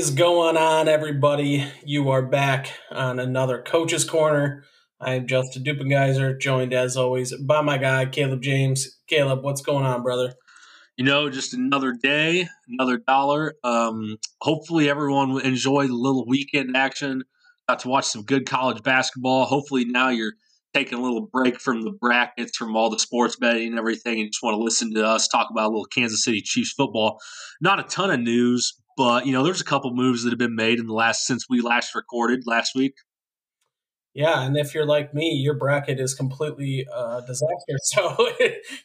Is going on, everybody? You are back on another Coach's Corner. I'm Justin Dupengeiser, joined as always by my guy, Caleb James. Caleb, what's going on, brother? You know, just another day, another dollar. Um, hopefully, everyone enjoyed the little weekend action. Got to watch some good college basketball. Hopefully, now you're taking a little break from the brackets, from all the sports betting and everything, and just want to listen to us talk about a little Kansas City Chiefs football. Not a ton of news, but you know, there's a couple moves that have been made in the last since we last recorded last week. Yeah, and if you're like me, your bracket is completely uh, disaster. So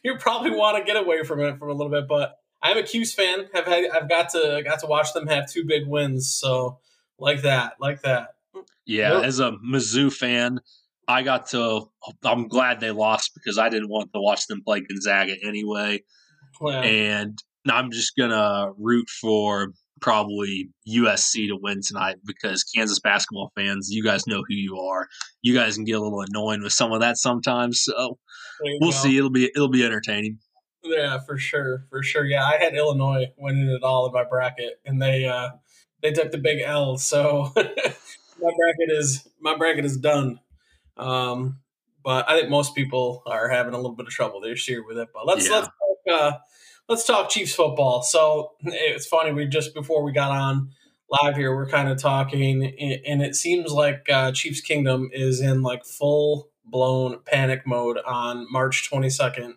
you probably want to get away from it for a little bit. But I'm a Cuse fan. Have had, I've got to got to watch them have two big wins. So like that, like that. Yeah, nope. as a Mizzou fan, I got to. I'm glad they lost because I didn't want to watch them play Gonzaga anyway. Wow. And I'm just gonna root for probably USC to win tonight because Kansas basketball fans, you guys know who you are. You guys can get a little annoying with some of that sometimes. So we'll go. see. It'll be it'll be entertaining. Yeah, for sure, for sure. Yeah, I had Illinois winning it all in my bracket, and they uh they took the big L. So my bracket is my bracket is done. Um, but I think most people are having a little bit of trouble this year with it. But let's yeah. let's talk, uh, let's talk Chiefs football. So it's funny. We just before we got on live here, we're kind of talking, and it seems like uh, Chiefs Kingdom is in like full blown panic mode on March twenty second,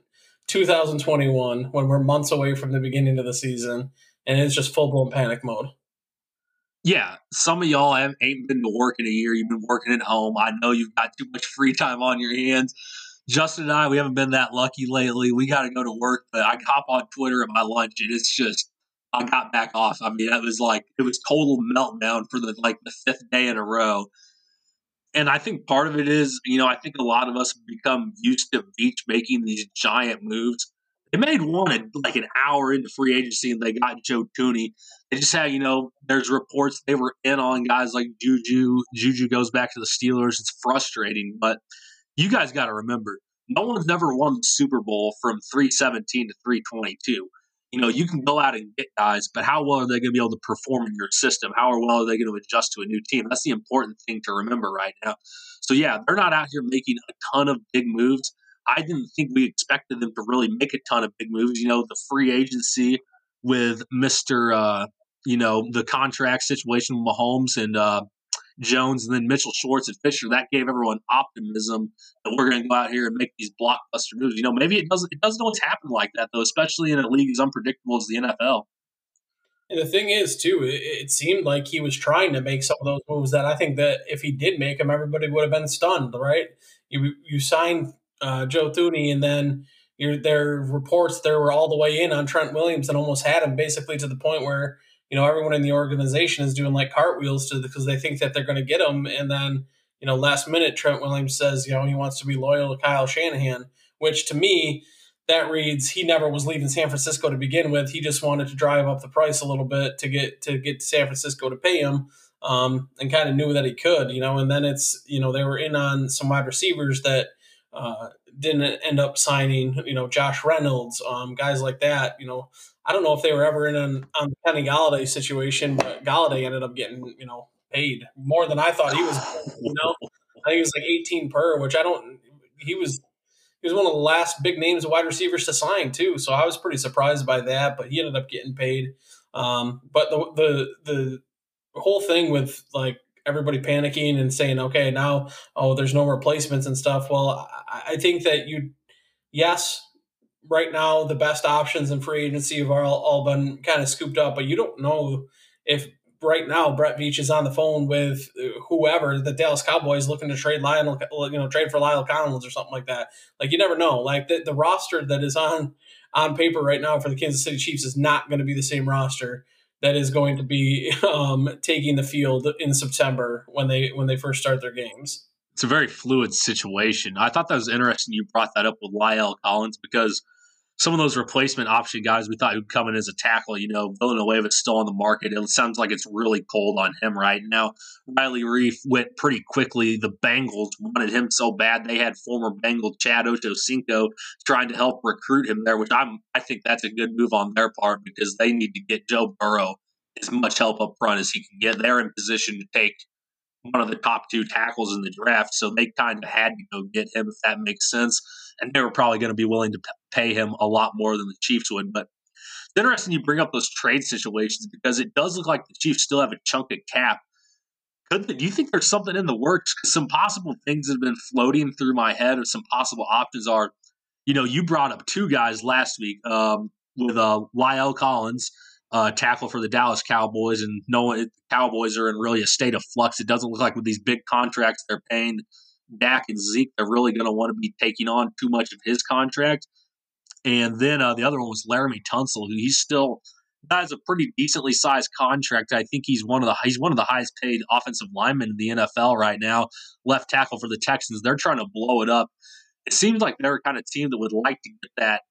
two thousand twenty one, when we're months away from the beginning of the season, and it's just full blown panic mode. Yeah, some of y'all ain't been to work in a year. You've been working at home. I know you've got too much free time on your hands. Justin and I, we haven't been that lucky lately. We got to go to work, but I hop on Twitter at my lunch, and it's just I got back off. I mean, it was like it was total meltdown for the like the fifth day in a row. And I think part of it is, you know, I think a lot of us become used to Veach making these giant moves. They made one like an hour into free agency, and they got Joe Thuney. They just had, you know, there's reports they were in on guys like Juju. Juju goes back to the Steelers. It's frustrating, but you guys got to remember, no one's ever won the Super Bowl from 317 to 322. You know, you can go out and get guys, but how well are they going to be able to perform in your system? How well are they going to adjust to a new team? That's the important thing to remember right now. So, yeah, they're not out here making a ton of big moves. I didn't think we expected them to really make a ton of big moves. You know, the free agency with Mr. Uh, you know, the contract situation with Mahomes and uh, Jones and then Mitchell Schwartz and Fisher, that gave everyone optimism that we're going to go out here and make these blockbuster moves. You know, maybe it doesn't it doesn't always happen like that though, especially in a league as unpredictable as the NFL. And the thing is, too, it, it, seemed like he was trying to make some of those moves that I think that if he did make them, everybody would have been stunned, right? You you signed uh, Joe Thuney, and then you there reports there were all the way in on Trent Williams and almost had him basically to the point where you know everyone in the organization is doing like cartwheels to because they think that they're going to get him and then you know last minute trent williams says you know he wants to be loyal to kyle shanahan which to me that reads he never was leaving san francisco to begin with he just wanted to drive up the price a little bit to get to get san francisco to pay him um, and kind of knew that he could you know and then it's you know they were in on some wide receivers that uh, didn't end up signing, you know, Josh Reynolds, um, guys like that. You know, I don't know if they were ever in an, on the Kenny Golladay situation, but Golladay ended up getting, you know, paid more than I thought he was. You know, I think he was like 18 per, which I don't. He was he was one of the last big names of wide receivers to sign too, so I was pretty surprised by that. But he ended up getting paid. Um, but the the the whole thing with like everybody panicking and saying, okay, now, oh, there's no replacements and stuff. Well, I, I think that you, yes, right now the best options in free agency have all, all been kind of scooped up, but you don't know if right now Brett Veach is on the phone with whoever the Dallas Cowboys looking to trade Lionel, you know, trade for La'el Collins or something like that. Like you never know. Like the, the roster that is on on paper right now for the Kansas City Chiefs is not going to be the same roster that is going to be um, taking the field in September when they when they first start their games. It's a very fluid situation. I thought that was interesting. You brought that up with La'el Collins because some of those replacement option guys we thought would come in as a tackle, you know, Villanueva is still on the market. It sounds like it's really cold on him right now. Riley Reiff went pretty quickly. The Bengals wanted him so bad they had former Bengal Chad Ochocinco trying to help recruit him there, which I'm I think that's a good move on their part because they need to get Joe Burrow as much help up front as he can get. They're in position to take one of the top two tackles in the draft, so they kind of had to go get him if that makes sense. And they were probably going to be willing to pay him a lot more than the Chiefs would. But it's interesting you bring up those trade situations because it does look like the Chiefs still have a chunk of cap. Could do you think there's something in the works? Some possible things that have been floating through my head, or some possible options are, you know, you brought up two guys last week um, with uh, La'el Collins uh, tackle for the Dallas Cowboys, and no one, Cowboys are in really a state of flux. It doesn't look like with these big contracts they're paying Dak and Zeke, they're really going to want to be taking on too much of his contract. And then uh, the other one was Laremy Tunsil, who he's still has a pretty decently sized contract. I think he's one of the he's one of the highest paid offensive linemen in the NFL right now. Left tackle for the Texans. They're trying to blow it up. It seems like they're kind of team that would like to get that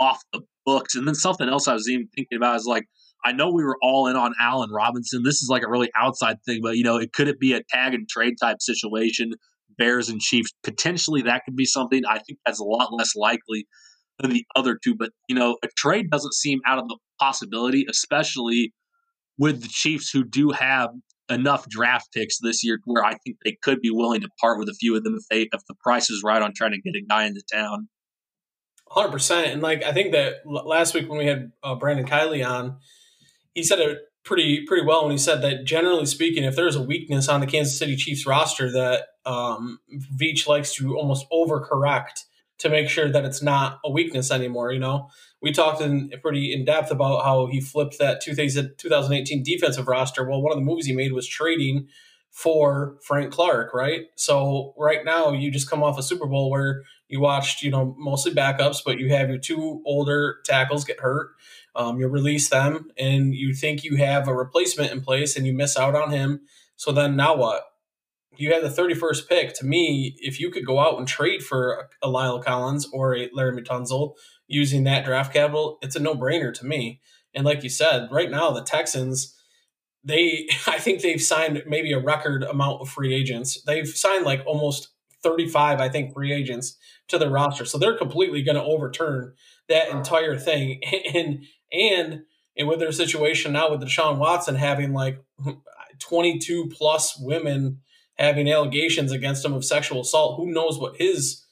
off the books. And then something else I was even thinking about is like I know we were all in on Allen Robinson. This is like a really outside thing, but you know, it could it be a tag and trade type situation? Bears and Chiefs potentially that could be something. I think that's a lot less likely than the other two. But you know, a trade doesn't seem out of the possibility, especially with the Chiefs who do have enough draft picks this year where I think they could be willing to part with a few of them if they if the price is right on trying to get a guy into town. Hundred percent, and like I think that last week when we had uh, Brandon Kiley on, he said it pretty pretty well when he said that generally speaking, if there's a weakness on the Kansas City Chiefs roster, that um, Veach likes to almost overcorrect to make sure that it's not a weakness anymore. You know, we talked in pretty in depth about how he flipped that 2018 defensive roster. Well, one of the moves he made was trading for Frank Clark, right? So right now you just come off a Super Bowl where you watched, you know, mostly backups, but you have your two older tackles get hurt. Um, you release them, and you think you have a replacement in place, and you miss out on him. So then now what? You have the 31st pick. To me, if you could go out and trade for a, La'el Collins or a Larry Tunsil using that draft capital, it's a no brainer to me. And like you said, right now the Texans, they I think they've signed maybe a record amount of free agents. They've signed like almost 35, I think, free agents to the roster. So they're completely going to overturn that entire thing. And and and with their situation now with Deshaun Watson having like 22 plus women having allegations against him of sexual assault, who knows what his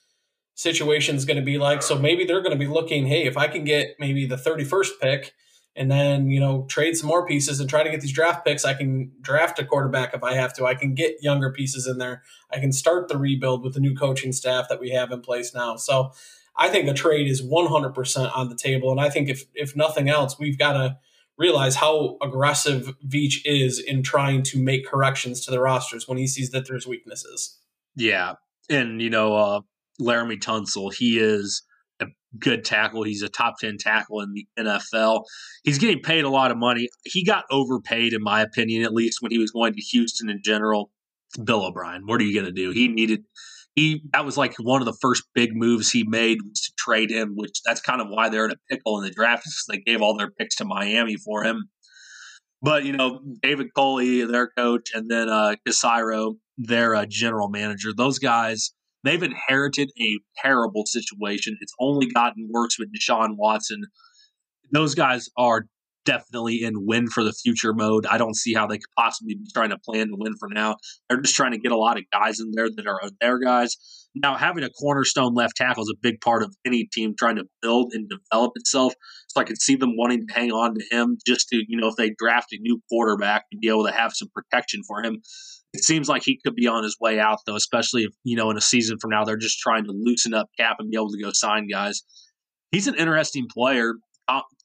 situation is going to be like. So maybe they're going to be looking, hey, if I can get maybe the 31st pick and then, you know, trade some more pieces and try to get these draft picks, I can draft a quarterback if I have to. I can get younger pieces in there. I can start the rebuild with the new coaching staff that we have in place now. So I think the trade is 100% on the table. And I think if, if nothing else, we've got to realize how aggressive Veach is in trying to make corrections to the rosters when he sees that there's weaknesses. Yeah. And, you know, uh, Laremy Tunsil, he is a good tackle. He's a top 10 tackle in the NFL. He's getting paid a lot of money. He got overpaid, in my opinion, at least when he was going to Houston in general. Bill O'Brien, what are you going to do? He needed he that was like one of the first big moves he made was to trade him, which that's kind of why they're in a pickle in the draft because they gave all their picks to Miami for him. But you know, David Culley, their coach, and then uh Caserio, their uh, general manager, those guys, they've inherited a terrible situation. It's only gotten worse with Deshaun Watson. Those guys are definitely in win for the future mode. I don't see how they could possibly be trying to plan to win for now. They're just trying to get a lot of guys in there that are their guys. Now, having a cornerstone left tackle is a big part of any team trying to build and develop itself. So I could see them wanting to hang on to him just to, you know, if they draft a new quarterback to be able to have some protection for him. It seems like he could be on his way out, though, especially if, you know, in a season from now, they're just trying to loosen up cap and be able to go sign guys. He's an interesting player.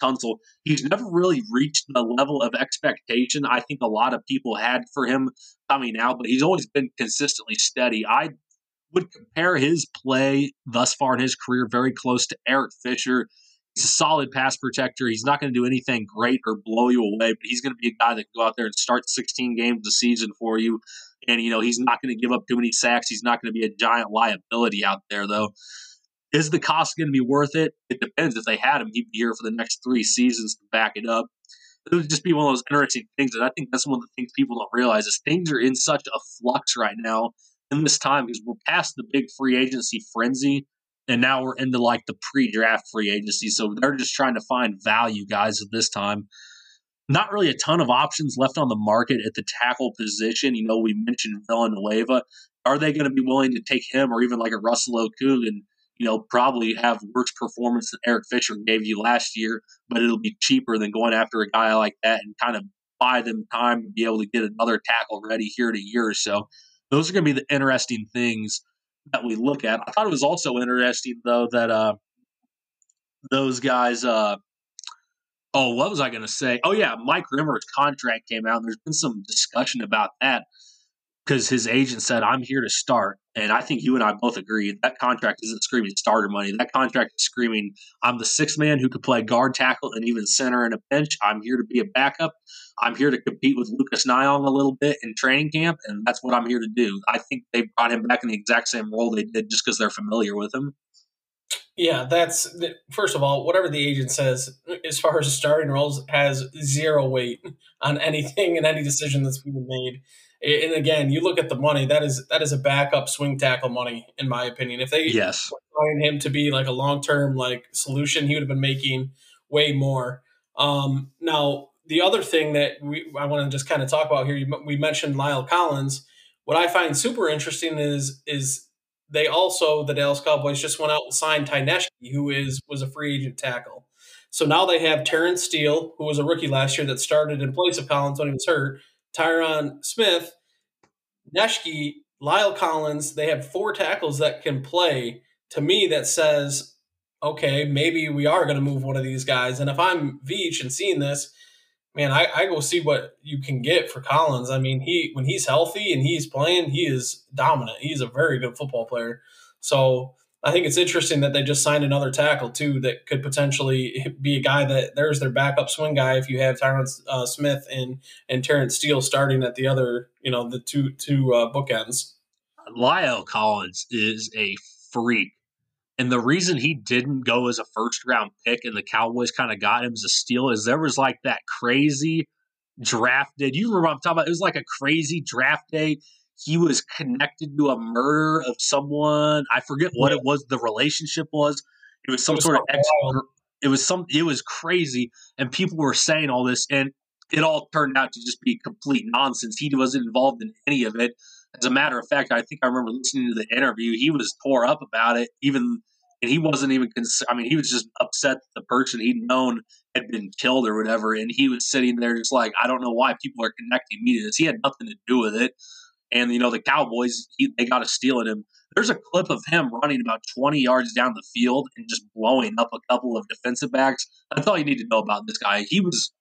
Tunsil, he's never really reached the level of expectation I think a lot of people had for him coming out, but he's always been consistently steady. I would compare his play thus far in his career very close to Eric Fisher. He's a solid pass protector. He's not going to do anything great or blow you away, but he's going to be a guy that can go out there and start 16 games a season for you. And, you know, he's not going to give up too many sacks. He's not going to be a giant liability out there, though. Is the cost going to be worth it? It depends. If they had him, he'd be here for the next three seasons to back it up. It would just be one of those interesting things. And I think that's one of the things people don't realize is things are in such a flux right now in this time because we're past the big free agency frenzy and now we're into like the pre-draft free agency. So they're just trying to find value guys at this time. not really a ton of options left on the market at the tackle position. You know, we mentioned Villanueva. Are they going to be willing to take him or even like a Russell Okung and, you know, probably have worse performance than Eric Fisher gave you last year, but it'll be cheaper than going after a guy like that and kind of buy them time to be able to get another tackle ready here in a year or so. Those are going to be the interesting things that we look at. I thought it was also interesting though that uh, those guys uh, Oh, what was I going to say? Oh, yeah, Mike Rimmer's contract came out. And there's been some discussion about that because his agent said, I'm here to start. And I think you and I both agree that contract isn't screaming starter money. That contract is screaming, I'm the sixth man who could play guard, tackle, and even center in a bench. I'm here to be a backup. I'm here to compete with Lucas Niang a little bit in training camp, and that's what I'm here to do. I think they brought him back in the exact same role they did just because they're familiar with him. Yeah, that's first of all, whatever the agent says as far as starting roles has zero weight on anything and any decision that's being made. And again, you look at the money; that is that is a backup swing tackle money, in my opinion. If they yes find him to be like a long term like solution, he would have been making way more. Um, now, the other thing that we I want to just kind of talk about here, you, we mentioned La'el Collins. What I find super interesting is is they also the Dallas Cowboys just went out and signed Ty Nsekhe, who is was a free agent tackle. So now they have Terence Steele, who was a rookie last year that started in place of Collins when he was hurt. Tyron Smith, Nsekhe, La'el Collins. They have four tackles that can play. To me, that says, okay, maybe we are going to move one of these guys. And if I'm Veach and seeing this, man, I, I go see what you can get for Collins. I mean, he when he's healthy and he's playing, he is dominant. He's a very good football player. So I think it's interesting that they just signed another tackle too that could potentially be a guy that there's their backup swing guy if you have Tyron uh, Smith and and Terence Steele starting at the other, you know, the two two uh, bookends. La'el Collins is a freak. And the reason he didn't go as a first round pick and the Cowboys kind of got him as a steal is there was like that crazy draft day. Do you remember I'm talking about? It was like a crazy draft day. He was connected to a murder of someone. I forget what yeah. it was, the relationship was. It was some it was sort of ex. It was some. It was crazy, and people were saying all this, and it all turned out to just be complete nonsense. He wasn't involved in any of it. As a matter of fact, I think I remember listening to the interview. He was tore up about it, even and he wasn't even. Cons- I mean, he was just upset that the person he'd known had been killed or whatever, and he was sitting there just like, I don't know why people are connecting me to this. He had nothing to do with it. And you know, the Cowboys, he, they got a steal at him. There's a clip of him running about 20 yards down the field and just blowing up a couple of defensive backs. That's all you need to know about this guy. He was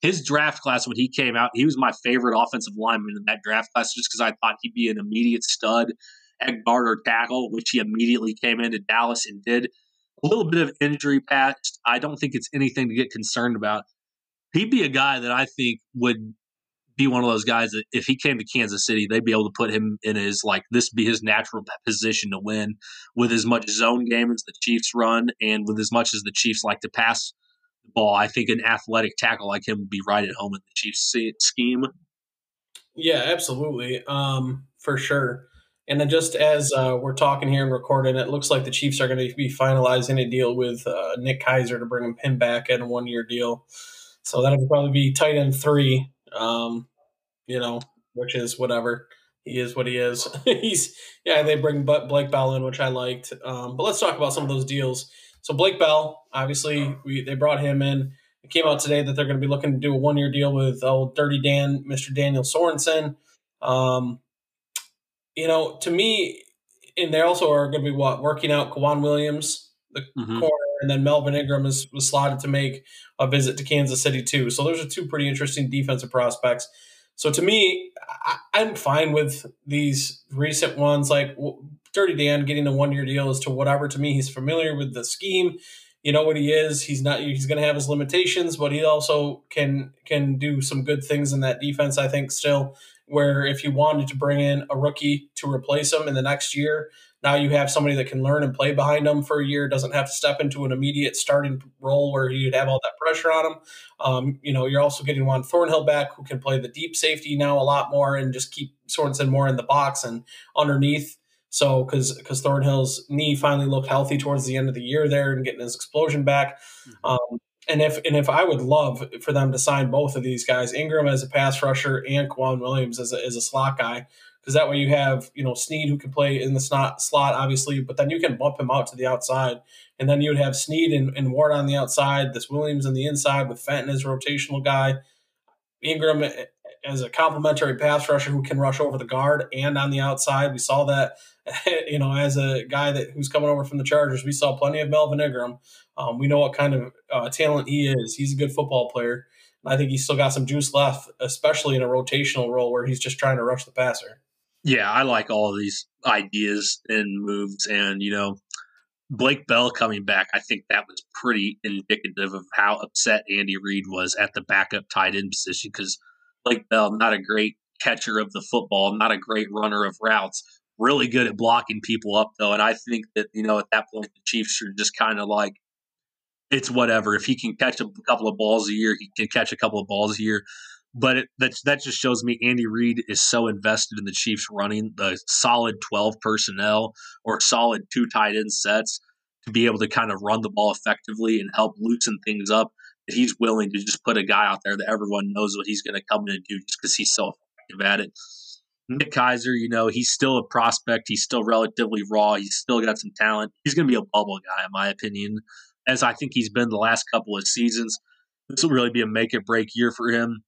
his draft class when he came out. He was my favorite offensive lineman in that draft class, just because I thought he'd be an immediate stud at guard or tackle, which he immediately came into Dallas and did. A little bit of injury past. I don't think it's anything to get concerned about. He'd be a guy that I think would be one of those guys that if he came to Kansas City, they'd be able to put him in his like this be his natural position to win with as much zone game as the Chiefs run and with as much as the Chiefs like to pass the ball. I think an athletic tackle like him would be right at home in the Chiefs scheme. Yeah, absolutely, um, for sure. And then just as uh, we're talking here and recording, it looks like the Chiefs are going to be finalizing a deal with uh, Nick Keizer to bring him pin back in a one year deal. So that'll probably be tight end three, um, you know, which is whatever. He is what he is. He's, yeah, they bring Blake Bell in, which I liked. Um, but let's talk about some of those deals. So Blake Bell, obviously, we, they brought him in. It came out today that they're going to be looking to do a one year deal with old Dirty Dan, Mr. Daniel Sorensen. Um, you know, to me, and they also are going to be what working out K'Waun Williams, the mm-hmm. corner, and then Melvin Ingram is was slotted to make a visit to Kansas City too. So those are two pretty interesting defensive prospects. So to me, I, am fine with these recent ones, like Dirty Dan getting a one year deal as to whatever. To me, he's familiar with the scheme. You know what he is. He's not. He's going to have his limitations, but he also can can do some good things in that defense. I think still where if you wanted to bring in a rookie to replace him in the next year, now you have somebody that can learn and play behind him for a year, doesn't have to step into an immediate starting role where you'd have all that pressure on him. Um, you know, you're also getting Juan Thornhill back who can play the deep safety now a lot more and just keep Sorensen more in the box and underneath. So, because because Thornhill's knee finally looked healthy towards the end of the year there and getting his explosion back. Mm-hmm. Um, and if and if I would love for them to sign both of these guys, Ingram as a pass rusher and K'Waun Williams as a, as a slot guy, because that way you have you know Sneed who can play in the slot slot obviously, but then you can bump him out to the outside, and then you would have Sneed and, and Ward on the outside, this Williams on the inside with Fenton as a rotational guy, Ingram as a complementary pass rusher who can rush over the guard and on the outside. We saw that, you know, as a guy that who's coming over from the Chargers, we saw plenty of Melvin Ingram. Um, we know what kind of uh, talent he is. He's a good football player. I think he's still got some juice left, especially in a rotational role where he's just trying to rush the passer. Yeah, I like all of these ideas and moves, and you know, Blake Bell coming back, I think that was pretty indicative of how upset Andy Reid was at the backup tight end position because Blake Bell, not a great catcher of the football, not a great runner of routes, really good at blocking people up though. And I think that, you know, at that point the Chiefs are just kind of like it's whatever. If he can catch a couple of balls a year, he can catch a couple of balls a year. But it, that that just shows me Andy Reid is so invested in the Chiefs running the solid twelve personnel or solid two tight end sets to be able to kind of run the ball effectively and help loosen things up That he's willing to just put a guy out there that everyone knows what he's going to come in and do just because he's so effective at it. Hmm. Nick Keizer, you know, he's still a prospect. He's still relatively raw. He's still got some talent. He's going to be a bubble guy, in my opinion, as I think he's been the last couple of seasons. This will really be a make or break year for him.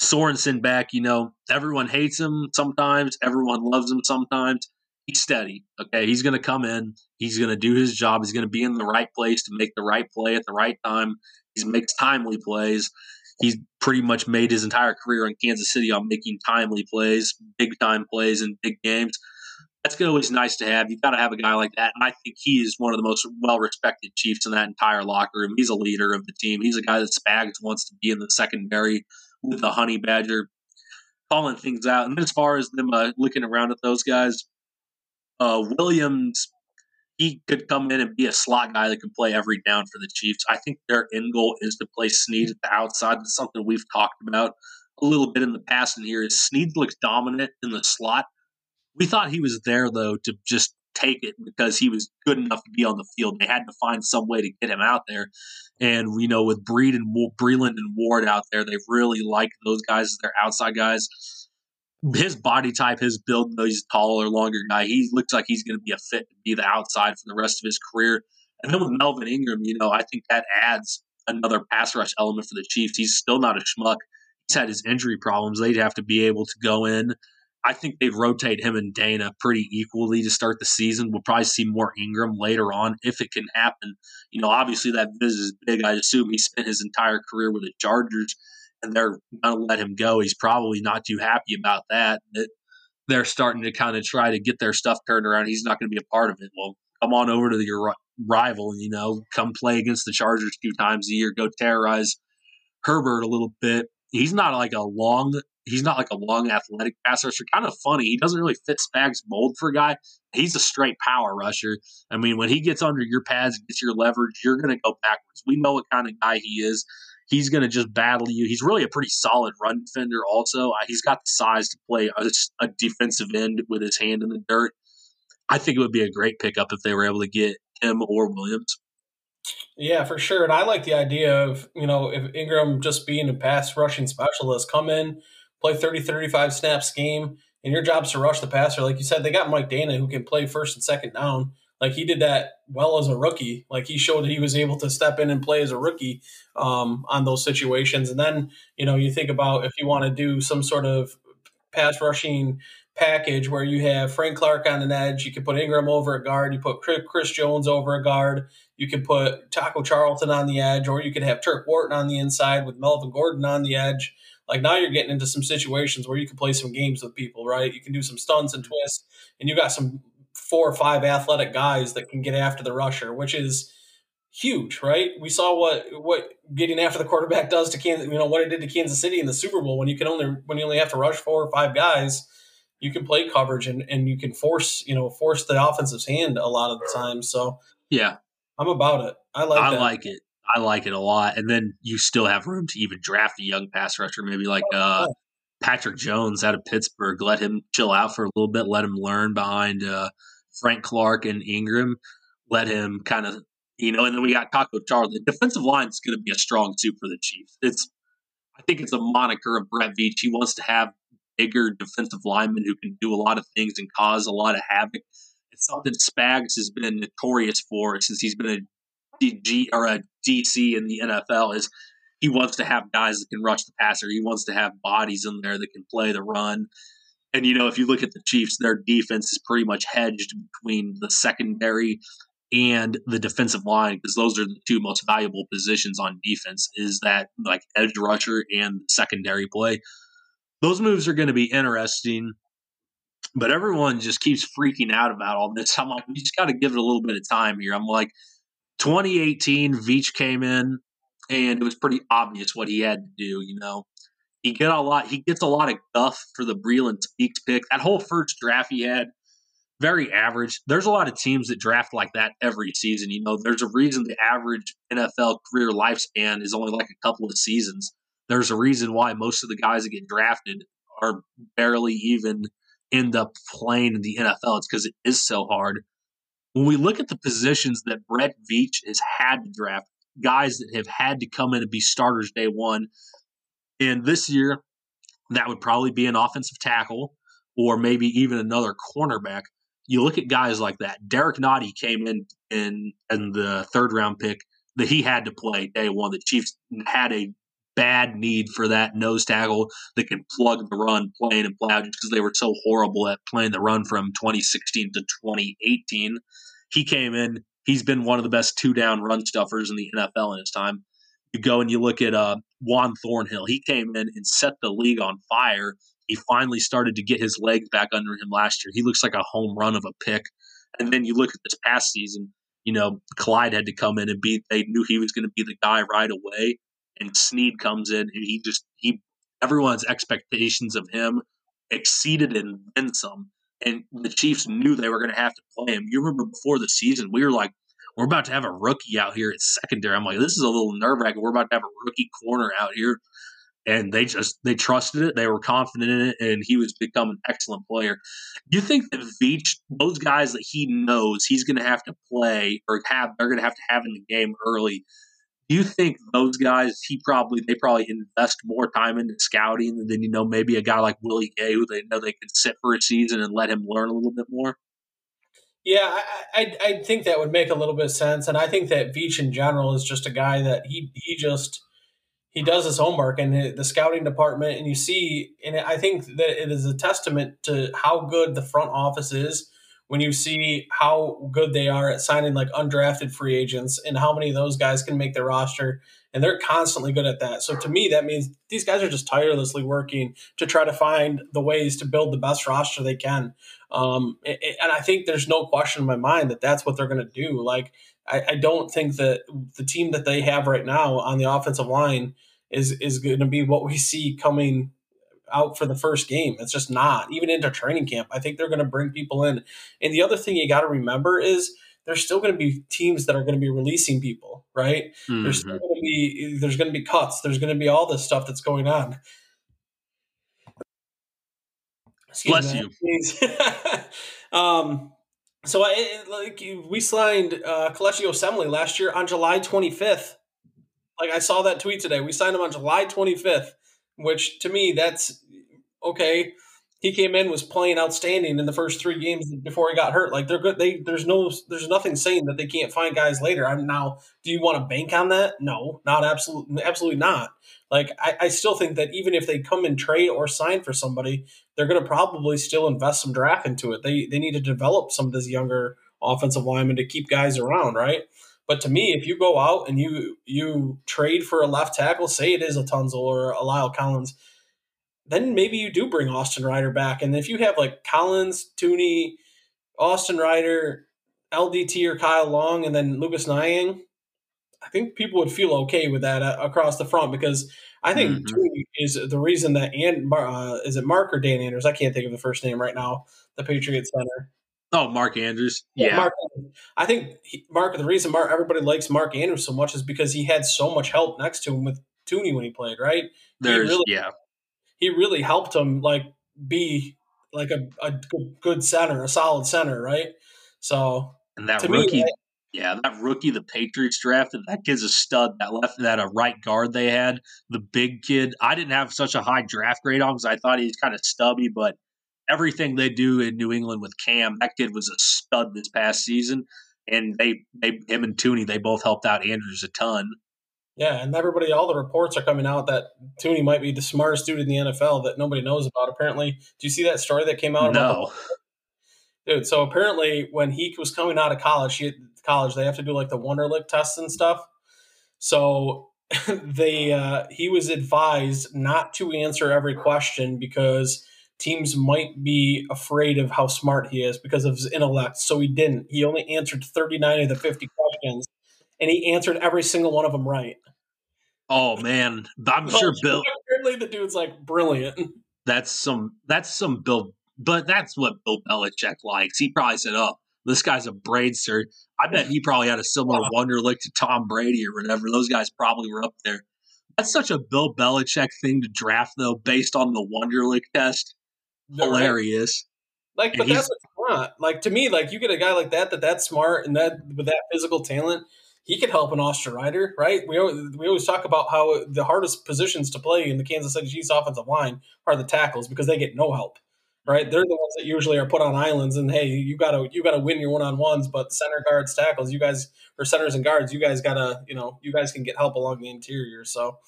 Sorensen back, you know, everyone hates him sometimes, everyone loves him sometimes. He's steady. Okay. He's going to come in. He's going to do his job. He's going to be in the right place to make the right play at the right time. He makes timely plays. He's pretty much made his entire career in Kansas City on making timely plays, big time plays in big games. That's always nice to have. You've got to have a guy like that. And I think he is one of the most well respected Chiefs in that entire locker room. He's a leader of the team. He's a guy that Spags wants to be in the secondary with the Honey Badger, calling things out. And as far as them uh, looking around at those guys, uh, Williams he could come in and be a slot guy that can play every down for the Chiefs. I think their end goal is to play Sneed at the outside. That's something we've talked about a little bit in the past. And here is Sneed looks dominant in the slot. We thought he was there though to just take it because he was good enough to be on the field. They had to find some way to get him out there. And you know, with Breed and Breeland and Ward out there, they really like those guys as their outside guys his body type, his build, though he's a taller, longer guy, he looks like he's going to be a fit to be the outside for the rest of his career. And then with Melvin Ingram, you know, I think that adds another pass rush element for the Chiefs. He's still not a schmuck. He's had his injury problems. They'd have to be able to go in. I think they'd rotate him and Danna pretty equally to start the season. We'll probably see more Ingram later on if it can happen. You know, obviously that visit is big. I assume he spent his entire career with the Chargers and they're going to let him go. He's probably not too happy about that. That they're starting to kind of try to get their stuff turned around. He's not going to be a part of it. Well, come on over to your rival and you know come play against the Chargers two times a year. Go terrorize Herbert a little bit. He's not like a long. He's not like a long athletic pass rusher. Kind of funny. He doesn't really fit Spags' mold for a guy. He's a straight power rusher. I mean, when he gets under your pads, gets your leverage, you're going to go backwards. We know what kind of guy he is he's going to just battle you. He's really a pretty solid run defender. Also, uh, he's got the size to play a, a, defensive end with his hand in the dirt. I think it would be a great pickup if they were able to get him or Williams. Yeah, for sure. And I like the idea of, you know, if Ingram just being a pass rushing specialist, come in, play 30, 35 snaps game, and your job's to rush the passer. Like you said, they got Mike Danna who can play first and second down. Like he did that well as a rookie. Like he showed he was able to step in and play as a rookie um, on those situations. And then you know you think about if you want to do some sort of pass rushing package where you have Frank Clark on an edge, you can put Ingram over a guard, you put Chris Jones over a guard, you can put Taco Charlton on the edge, or you could have Turk Wharton on the inside with Melvin Gordon on the edge. Like now you're getting into some situations where you can play some games with people, right? You can do some stunts and twists, and you got some four or five athletic guys that can get after the rusher, which is huge, right? We saw what what getting after the quarterback does to Kansas. You know what it did to Kansas City in the Super Bowl when you can only when you only have to rush four or five guys. You can play coverage and, and you can force you know force the offensive's hand a lot of the time. So yeah, I'm about it. I like. I that. like it. I like it a lot. And then you still have room to even draft a young pass rusher, maybe like uh, Patrick Jones out of Pittsburgh. Let him chill out for a little bit. Let him learn behind uh, Frank Clark and Ingram. Let him kind of You know, and then we got Taco Charlie. The defensive line is going to be a strong suit for the Chiefs. It's, I think it's a moniker of Brett Veach. He wants to have bigger defensive linemen who can do a lot of things and cause a lot of havoc. It's something Spags has been notorious for since he's been a DG or uh, a DC in the NFL. Is he wants to have guys that can rush the passer. He wants to have bodies in there that can play the run. And you know, if you look at the Chiefs, their defense is pretty much hedged between the secondary and the defensive line because those are the two most valuable positions on defense is that like edge rusher and secondary play those moves are going to be interesting but everyone just keeps freaking out about all this i'm like we just got to give it a little bit of time here i'm like 2018 veach came in and it was pretty obvious what he had to do you know he get a lot he gets a lot of guff for the breeland speaks pick that whole first draft he had very average. There's a lot of teams that draft like that every season. You know, there's a reason the average NFL career lifespan is only like a couple of seasons. There's a reason why most of the guys that get drafted are barely even end up playing in the NFL. It's because it is so hard. When we look at the positions that Brett Veach has had to draft, guys that have had to come in and be starters day one, and this year, that would probably be an offensive tackle or maybe even another cornerback you look at guys like that. Derrick Nnadi came in in in the third round pick that he had to play day one. The Chiefs had a bad need for that nose tackle that can plug the run, play in and play out, just because they were so horrible at playing the run from 2016 to 2018. He came in. He's been one of the best two down run stuffers in the NFL in his time. You go and you look at uh, Juan Thornhill. He came in and set the league on fire he finally started to get his legs back under him last year. He looks like a home run of a pick. And then you look at this past season, you know, Clyde had to come in and be, they knew he was going to be the guy right away. And Sneed comes in and he just, he, everyone's expectations of him exceeded and then some. And the Chiefs knew they were going to have to play him. You remember before the season, we were like, we're about to have a rookie out here at secondary. I'm like, this is a little nerve wracking. We're about to have a rookie corner out here and they just they trusted it. They were confident in it, and he was become an excellent player. You think that Veach, those guys that he knows he's going to have to play or have, they're going to have to have in the game early. You think those guys he probably they probably invest more time into scouting than you know maybe a guy like Willie Gay who they know they could sit for a season and let him learn a little bit more? Yeah, I, I, I think that would make a little bit of sense, and I think that Veach in general is just a guy that he he just he does his homework and the scouting department and you see and i think that it is a testament to how good the front office is when you see how good they are at signing like undrafted free agents and how many of those guys can make their roster and they're constantly good at that. So to me that means these guys are just tirelessly working to try to find the ways to build the best roster they can. Um, and, i think there's no question in my mind that that's what they're going to do. Like I, I don't think that the team that they have right now on the offensive line is is going to be what we see coming out for the first game. It's just not even into training camp. I think they're going to bring people in. And the other thing you got to remember is there's still going to be teams that are going to be releasing people, right? Mm-hmm. There's still going to be there's going to be cuts. There's going to be all this stuff that's going on. Excuse Bless me. you. um, so I like we signed uh, Osemele last year on July 25th. Like I saw that tweet today. We signed him on July 25th, which to me that's okay. He came in was playing outstanding in the first three games before he got hurt. Like they're good. They there's no there's nothing saying that they can't find guys later. I'm now. Do you want to bank on that? No, not absolutely, absolutely not. Like I, I still think that even if they come and trade or sign for somebody, they're going to probably still invest some draft into it. They they need to develop some of this younger offensive linemen to keep guys around, right? But to me, if you go out and you you trade for a left tackle, say it is a Tunsil or a La'el Collins, then maybe you do bring Austin Reiter back. And if you have like Collins, Thuney, Austin Reiter, LDT or Kyle Long, and then Lucas Niang, I think people would feel okay with that uh, across the front because I think mm-hmm. Thuney is the reason that and uh, is it Mark or Dan Anders? I can't think of the first name right now. The Patriots center. Oh, Mark Andrews. Yeah, yeah Mark. I think he, Mark. The reason Mark everybody likes Mark Andrews so much is because he had so much help next to him with Thuney when he played. Right. There's really, yeah. He really helped him like be like a, a good center, a solid center. Right. So and that rookie. Me, Yeah, that rookie the Patriots drafted, that kid's a stud. That left that a right guard they had, the big kid. I didn't have such a high draft grade on because I thought he was kind of stubby, but everything they do in New England with Cam, that kid was a stud this past season. And they, they him and Thuney, they both helped out Andrews a ton. Yeah, and everybody, all the reports are coming out that Thuney might be the smartest dude in the NFL that nobody knows about. Apparently, do you see that story that came out? No. Dude, so apparently when he was coming out of college, he, college they have to do like the Wonderlic tests and stuff. So they uh, he was advised not to answer every question because teams might be afraid of how smart he is because of his intellect. So he didn't. He only answered 39 of the 50 questions and he answered every single one of them right. Oh man, I'm sure Bill. Apparently, the dude's like brilliant. That's some. That's some Bill. But that's what Bill Belichick likes. He probably said, "Oh, this guy's a brainster." I bet he probably had a similar wow. Wonderlic to Tom Brady or whatever. Those guys probably were up there. That's such a Bill Belichick thing to draft, though, based on the Wonderlic test. Hilarious. Like, and but that's what you want. Like to me, like you get a guy like that, that that's smart and that with that physical talent he could help an Austin Reiter, right? We always, we always talk about how the hardest positions to play in the Kansas City Chiefs offensive line are the tackles because they get no help, right? They're the ones that usually are put on islands, and hey, you gotta you gotta win your one on ones. But center guards, tackles, you guys or centers and guards, you guys gotta you know you guys can get help along the interior. So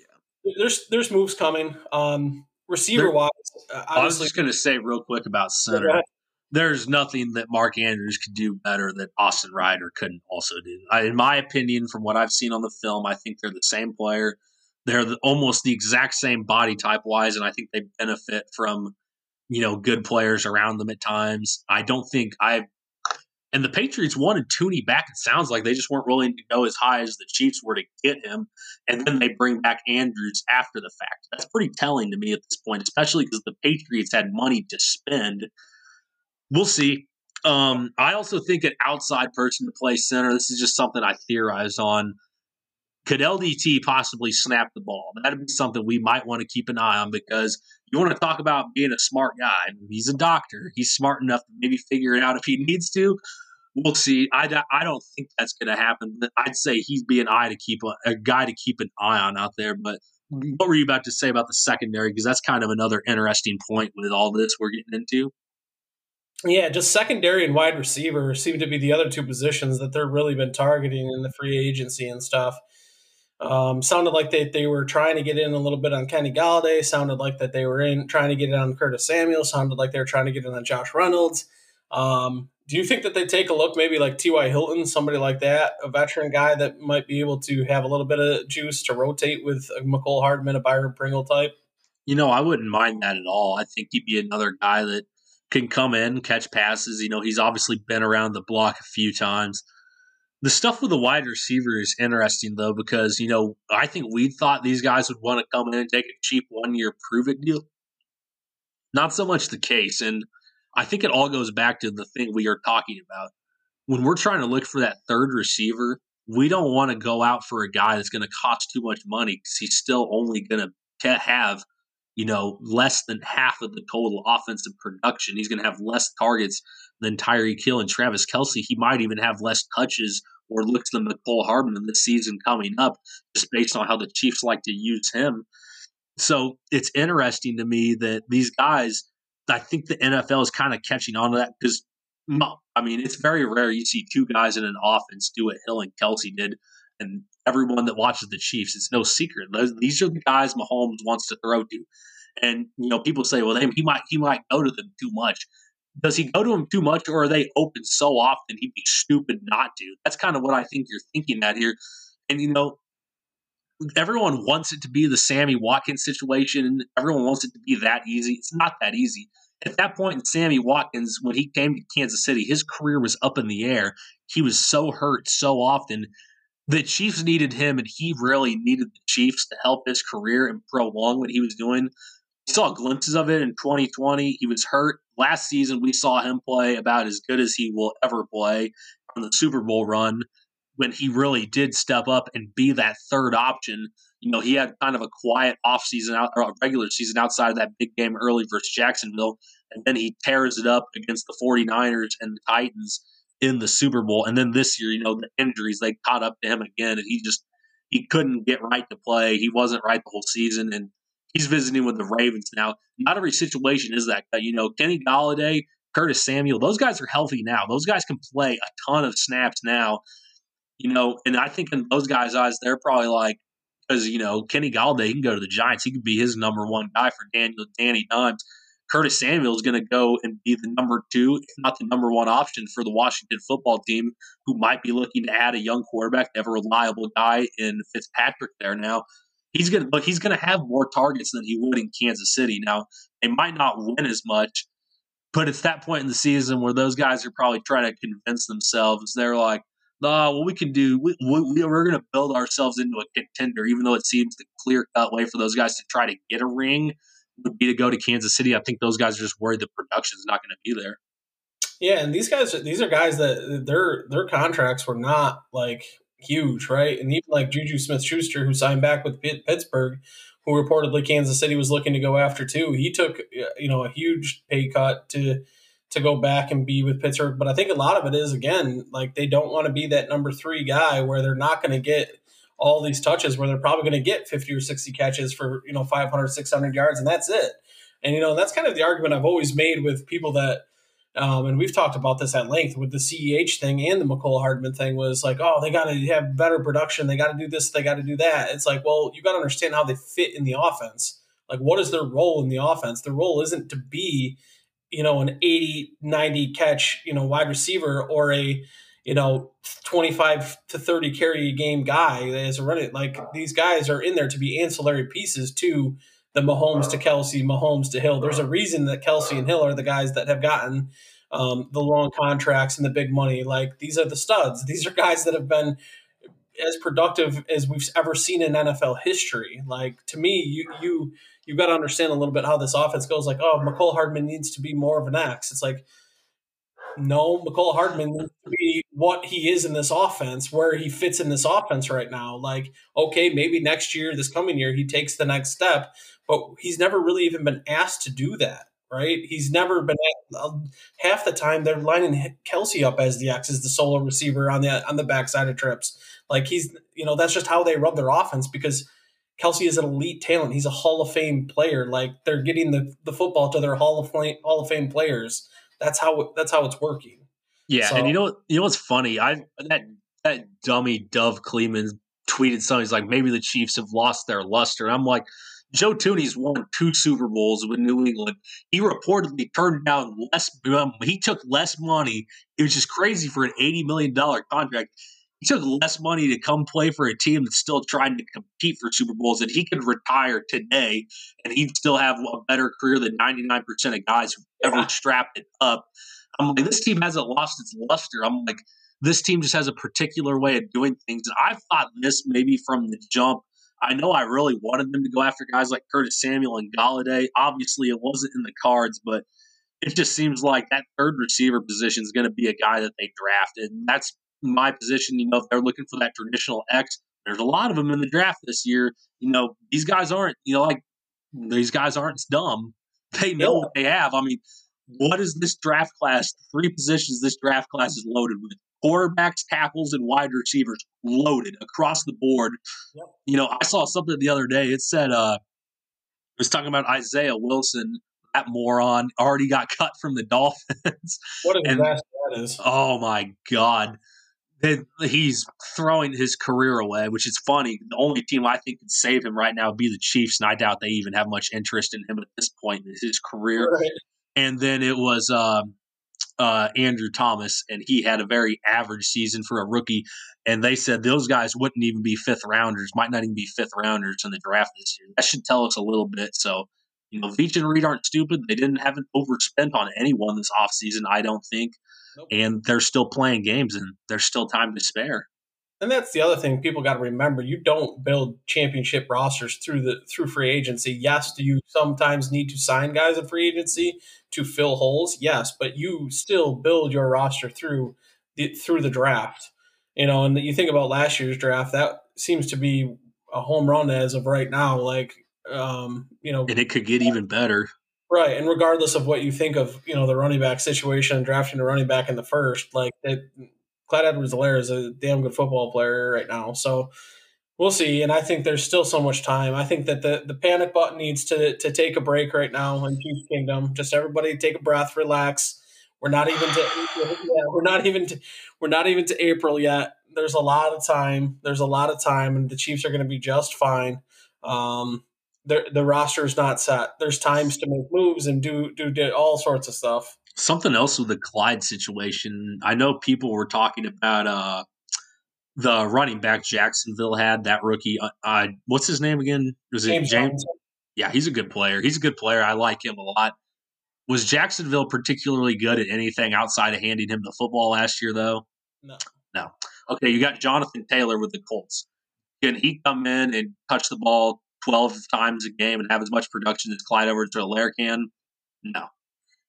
yeah. there's there's moves coming. Um, receiver wise, uh, I was just gonna say real quick about center there's nothing that Mark Andrews could do better that Austin Reiter couldn't also do. I, in my opinion, from what I've seen on the film, I think they're the same player. They're the, almost the exact same body type wise, and I think they benefit from you know good players around them at times. I don't think I. And the Patriots wanted Thuney back. It sounds like they just weren't willing to go as high as the Chiefs were to get him, and then they bring back Andrews after the fact. That's pretty telling to me at this point, especially because the Patriots had money to spend we'll see. Um, I also think an outside person to play center. This is just something I theorized on. Could LDT possibly snap the ball? That'd be something we might want to keep an eye on because you want to talk about being a smart guy. He's a doctor. He's smart enough to maybe figure it out if he needs to. We'll see. I, I don't think that's going to happen. But I'd say he'd be an eye to keep a, a guy to keep an eye on out there. But mm-hmm. what were you about to say about the secondary? Because that's kind of another interesting point with all this we're getting into. Yeah, just secondary and wide receiver seem to be the other two positions that they're really been targeting in the free agency and stuff. Um, sounded like they, they were trying to get in a little bit on Kenny Golladay. Sounded like that they were in trying to get it on Curtis Samuel. Sounded like they were trying to get it on Josh Reynolds. Um, do you think that they take a look maybe like T.Y. Hilton, somebody like that, a veteran guy that might be able to have a little bit of juice to rotate with a Mecole Hardman, a Byron Pringle type? You know, I wouldn't mind that at all. I think he'd be another guy that – can come in, catch passes. You know, he's obviously been around the block a few times. The stuff with the wide receiver is interesting though, because you know I think we thought these guys would want to come in and take a cheap one year prove it deal. Not so much the case, and I think it all goes back to the thing we are talking about. When we're trying to look for that third receiver, we don't want to go out for a guy that's going to cost too much money because he's still only going to have you know, less than half of the total offensive production. He's going to have less targets than Tyreek Hill and Travis Kelce. He might even have less touches or looks than Mecole Hardman this season coming up, just based on how the Chiefs like to use him. So it's interesting to me that these guys, I think the NFL is kind of catching on to that because, I mean, it's very rare you see two guys in an offense do what Hill and Kelce did. And everyone that watches the Chiefs, it's no secret. These are the guys Mahomes wants to throw to. And you know, people say, well, he might he might go to them too much. Does he go to them too much, or are they open so often he'd be stupid not to? That's kind of what I think you're thinking at here. And you know, everyone wants it to be the Sammy Watkins situation. Everyone wants it to be that easy. It's not that easy. At that point in Sammy Watkins, when he came to Kansas City, his career was up in the air. He was so hurt so often the Chiefs needed him, and he really needed the Chiefs to help his career and prolong what he was doing. We saw glimpses of it in 2020. He was hurt. Last season, we saw him play about as good as he will ever play on the Super Bowl run when he really did step up and be that third option. You know, he had kind of a quiet offseason out or regular season outside of that big game early versus Jacksonville. And then he tears it up against the 49ers and the Titans in the Super Bowl. And then this year, you know, the injuries they caught up to him again, and he just he couldn't get right to play. He wasn't right the whole season, and he's visiting with the Ravens now. Not every situation is that. You know, Kenny Golladay, Curtis Samuel, those guys are healthy now. Those guys can play a ton of snaps now. You know, and I think in those guys' eyes, they're probably like, because you know Kenny Golladay can go to the Giants. He could be his number one guy for Daniel Danny Dimes. Curtis Samuel is going to go and be the number two, if not the number one option for the Washington football team, who might be looking to add a young quarterback, to have a reliable guy in Fitzpatrick there now. He's going to look. He's going to have more targets than he would in Kansas City. Now they might not win as much, but it's that point in the season where those guys are probably trying to convince themselves. They're like, "Nah, what we can do, we, we, we're going to build ourselves into a contender." Even though it seems the clear cut way for those guys to try to get a ring would be to go to Kansas City. I think those guys are just worried the production is not going to be there. Yeah, and these guys, these are guys that their their contracts were not like huge, right? And even like Juju Smith Schuster, who signed back with Pittsburgh, who reportedly Kansas City was looking to go after too. He took you know a huge pay cut to to go back and be with Pittsburgh. But I think a lot of it is again like they don't want to be that number three guy where they're not going to get all these touches where they're probably going to get 50 or 60 catches for, you know, 500, 600 yards, and that's it. And, you know, that's kind of the argument I've always made with people that, um, and we've talked about this at length with the CEH thing and the Mecole Hardman thing was like, oh, they got to have better production. They got to do this. They got to do that. It's like, well, you got to understand how they fit in the offense. Like, what is their role in the offense? Their role isn't to be, you know, an 80, 90 catch, you know, wide receiver or a, you know, 25 to 30 carry game guy as a running. Like these guys are in there to be ancillary pieces to the Mahomes to Kelce, Mahomes to Hill. There's a reason that Kelce and Hill are the guys that have gotten um, the long contracts and the big money. Like these are the studs. These are guys that have been as productive as we've ever seen in NFL history. Like to me, you you you've got to understand a little bit how this offense goes. Like, oh, Mecole Hardman needs to be more of an X. It's like no, Mecole Hardman to be what he is in this offense, where he fits in this offense right now. Like, okay, maybe next year, this coming year, he takes the next step, but he's never really even been asked to do that, right? He's never been half the time they're lining Kelce up as the X, as the solo receiver on the on the backside of trips. Like he's, you know, that's just how they run their offense because Kelce is an elite talent. He's a Hall of Fame player. Like they're getting the, the football to their Hall of Fame Hall of Fame players that's how that's how it's working. Yeah, so, and you know you know what's funny? I that that dummy Dov Kleiman tweeted something. He's like, maybe the Chiefs have lost their luster. And I'm like, Joe Thuney's won two Super Bowls with New England. He reportedly turned down less. Um, he took less money. It was just crazy for an eighty million dollar contract. He took less money to come play for a team that's still trying to compete for Super Bowls, and he could retire today, and he'd still have a better career than ninety nine percent of guys who ever strapped it up. I'm like, this team hasn't lost its luster. I'm like, this team just has a particular way of doing things, and I thought this maybe from the jump. I know I really wanted them to go after guys like Curtis Samuel and Golladay. Obviously, it wasn't in the cards, but it just seems like that third receiver position is going to be a guy that they drafted. And that's my position, you know, if they're looking for that traditional X, there's a lot of them in the draft this year. You know, these guys aren't, you know, like these guys aren't dumb. They know what they have. I mean, what is this draft class? Three positions this draft class is loaded with quarterbacks, tackles, and wide receivers loaded across the board. Yep. You know, I saw something the other day. It said, uh, it was talking about Isaiah Wilson, that moron already got cut from the Dolphins. What a disaster that is. Oh my God he's throwing his career away, which is funny. The only team I think can save him right now would be the Chiefs, and I doubt they even have much interest in him at this point in his career. Right. And then it was um, uh, Andrew Thomas, and he had a very average season for a rookie. And they said those guys wouldn't even be fifth rounders, might not even be fifth rounders in the draft this year. That should tell us a little bit. So, you know, Veach and Reid aren't stupid. They didn't haven't overspent on anyone this offseason, I don't think nope. and they're still playing games and there's still time to spare. And that's the other thing people got to remember. You don't build championship rosters through the through free agency. Yes, do you sometimes need to sign guys in free agency to fill holes? Yes, but you still build your roster through the through the draft. You know, and you think about last year's draft, that seems to be a home run as of right now. Like, um, you know, and it could get even better. Right, and regardless of what you think of, you know, the running back situation and drafting a running back in the first, like it, Clyde Edwards-Helaire is a damn good football player right now. So we'll see. And I think there's still so much time. I think that the, the panic button needs to to take a break right now in Chiefs Kingdom. Just everybody take a breath, relax. We're not even to we're not even to we're not even to April yet. There's a lot of time. There's a lot of time, and the Chiefs are going to be just fine. Um, the the roster is not set. There's times to make moves and do do, do all sorts of stuff. Something else with the Clyde situation. I know people were talking about uh, the running back Jacksonville had that rookie. Uh, uh, what's his name again? Was it James? James? Yeah, he's a good player. He's a good player. I like him a lot. Was Jacksonville particularly good at anything outside of handing him the football last year, though? No. No. Okay, you got Jonathan Taylor with the Colts. Can he come in and touch the ball 12 times a game and have as much production as Clyde over Edwards-Helaire can? No.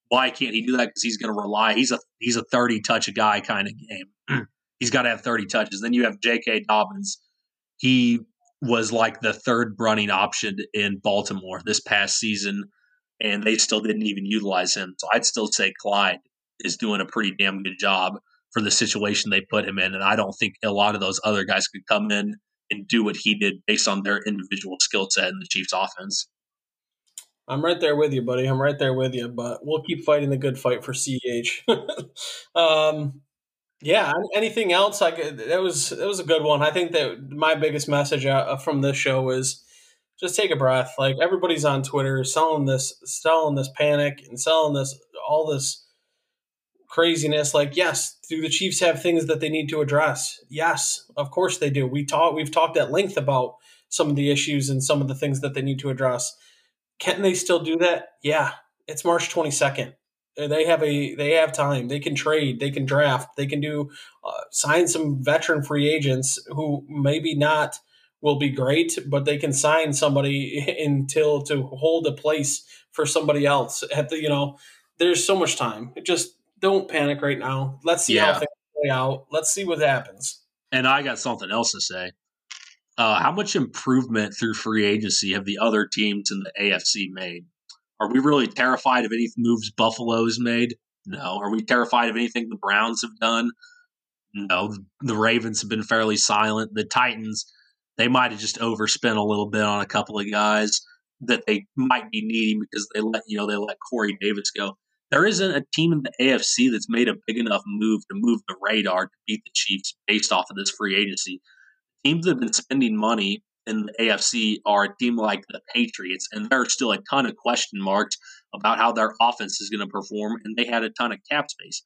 Why can't he do that? Because he's going to rely. He's a he's a 30 touch a guy kind of game. Mm. he's got to have 30 touches. Then you have J.K. Dobbins. He was like the third running option in Baltimore this past season, and they still didn't even utilize him. So I'd still say Clyde is doing a pretty damn good job for the situation they put him in. And I don't think a lot of those other guys could come in and do what he did based on their individual skill set in the Chiefs offense. I'm right there with you, buddy. I'm right there with you, but we'll keep fighting the good fight for CH. um, yeah. Anything else? Like that was that was a good one. I think that my biggest message uh, from this show is just take a breath. Like everybody's on Twitter selling this, selling this panic and selling this all this craziness. Like, yes, do the Chiefs have things that they need to address? Yes, of course they do. We talk, we've talked at length about some of the issues and some of the things that they need to address. Can they still do that? Yeah, it's March twenty second. They have a they have time. They can trade. They can draft. They can do uh, sign some veteran free agents who maybe not will be great, but they can sign somebody until to hold a place for somebody else. At the you know, there's so much time. It just don't panic right now. Let's see yeah. how things play out. Let's see what happens. And I got something else to say. Uh, how much improvement through free agency have the other teams in the AFC made? Are we really terrified of any moves Buffalo has made? No. Are we terrified of anything the Browns have done? No. The Ravens have been fairly silent. The Titans, they might have just overspent a little bit on a couple of guys that they might be needing because they let you know they let Corey Davis go there isn't a team in the AFC that's made a big enough move to move the radar to beat the Chiefs based off of this free agency. Teams that have been spending money in the AFC are a team like the Patriots, and there are still a ton of question marks about how their offense is going to perform, and they had a ton of cap space.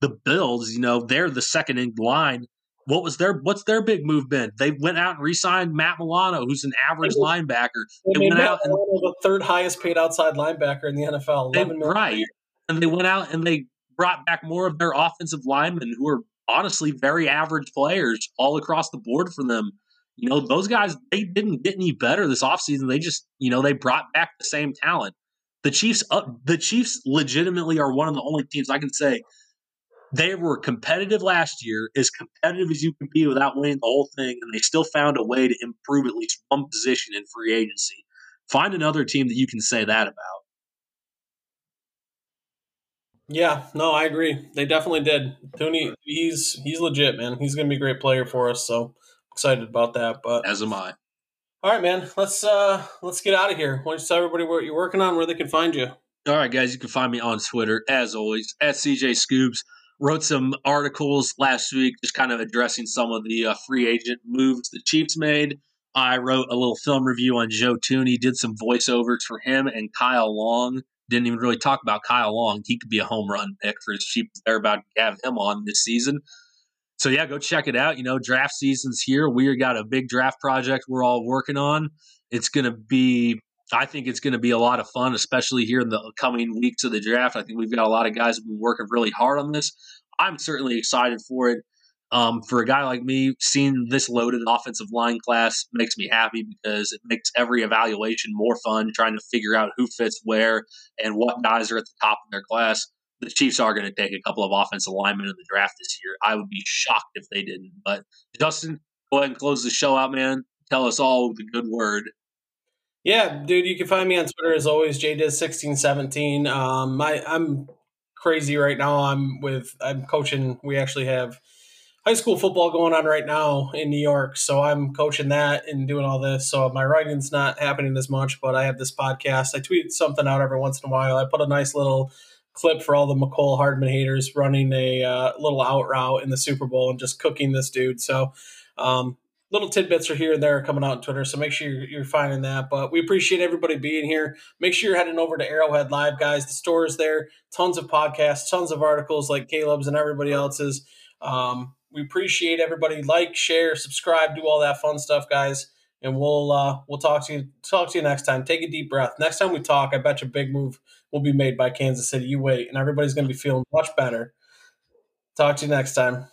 The Bills, you know, they're the second in line. What was their what's their big move been? They went out and re-signed Matt Milano, who's an average linebacker. They, they went Matt out and the third highest paid outside linebacker in the NFL. They, right and they went out and they brought back more of their offensive linemen who are honestly very average players all across the board for them. You know, those guys, they didn't get any better this offseason. They just, you know, they brought back the same talent. The Chiefs, uh, the Chiefs legitimately are one of the only teams I can say they were competitive last year, as competitive as you can be without winning the whole thing, and they still found a way to improve at least one position in free agency. Find another team that you can say that about. Yeah, no, I agree. They definitely did. Thuney, he's he's legit, man. He's going to be a great player for us. So excited about that. But as am I. All right, man. Let's uh let's get out of here. Why don't you tell everybody what you're working on, where they can find you? All right, guys. You can find me on Twitter as always at CJ Scoops. Wrote some articles last week, just kind of addressing some of the uh, free agent moves the Chiefs made. I wrote a little film review on Joe Thuney, did some voiceovers for him and Kyle Long didn't even really talk about Kyle Long. He could be a home run pick for as cheap as they're about to have him on this season. So yeah, go check it out. You know, draft season's here. We got a big draft project we're all working on. It's to be, I think it's going to be a lot of fun, especially here in the coming weeks of the draft. I think we've got a lot of guys who've been working really hard on this. I'm certainly excited for it. Um, for a guy like me, seeing this loaded offensive line class makes me happy because it makes every evaluation more fun trying to figure out who fits where and what guys are at the top of their class. The Chiefs are going to take a couple of offensive linemen in the draft this year. I would be shocked if they didn't. But Justin, go ahead and close the show out, man. Tell us all the good word. Yeah, dude, you can find me on Twitter as always, jdiz1617. Um, my, I'm crazy right now. I'm with, I'm coaching. We actually have high school football going on right now in New York. So I'm coaching that and doing all this. So my writing's not happening as much, but I have this podcast. I tweet something out every once in a while. I put a nice little clip for all the Mecole Hardman haters running a uh, little out route in the Super Bowl and just cooking this dude. So, um, little tidbits are here and there coming out on Twitter. So make sure you're, you're, finding that. But we appreciate everybody being here. Make sure you're heading over to Arrowhead Live, guys. The store is there. Tons of podcasts, tons of articles like Caleb's and everybody else's. Um, we appreciate everybody. Like, share, subscribe, do all that fun stuff, guys. And we'll uh, we'll talk to you talk to you next time. Take a deep breath. Next time we talk, I bet you a big move will be made by Kansas City. You wait, and everybody's going to be feeling much better. Talk to you next time.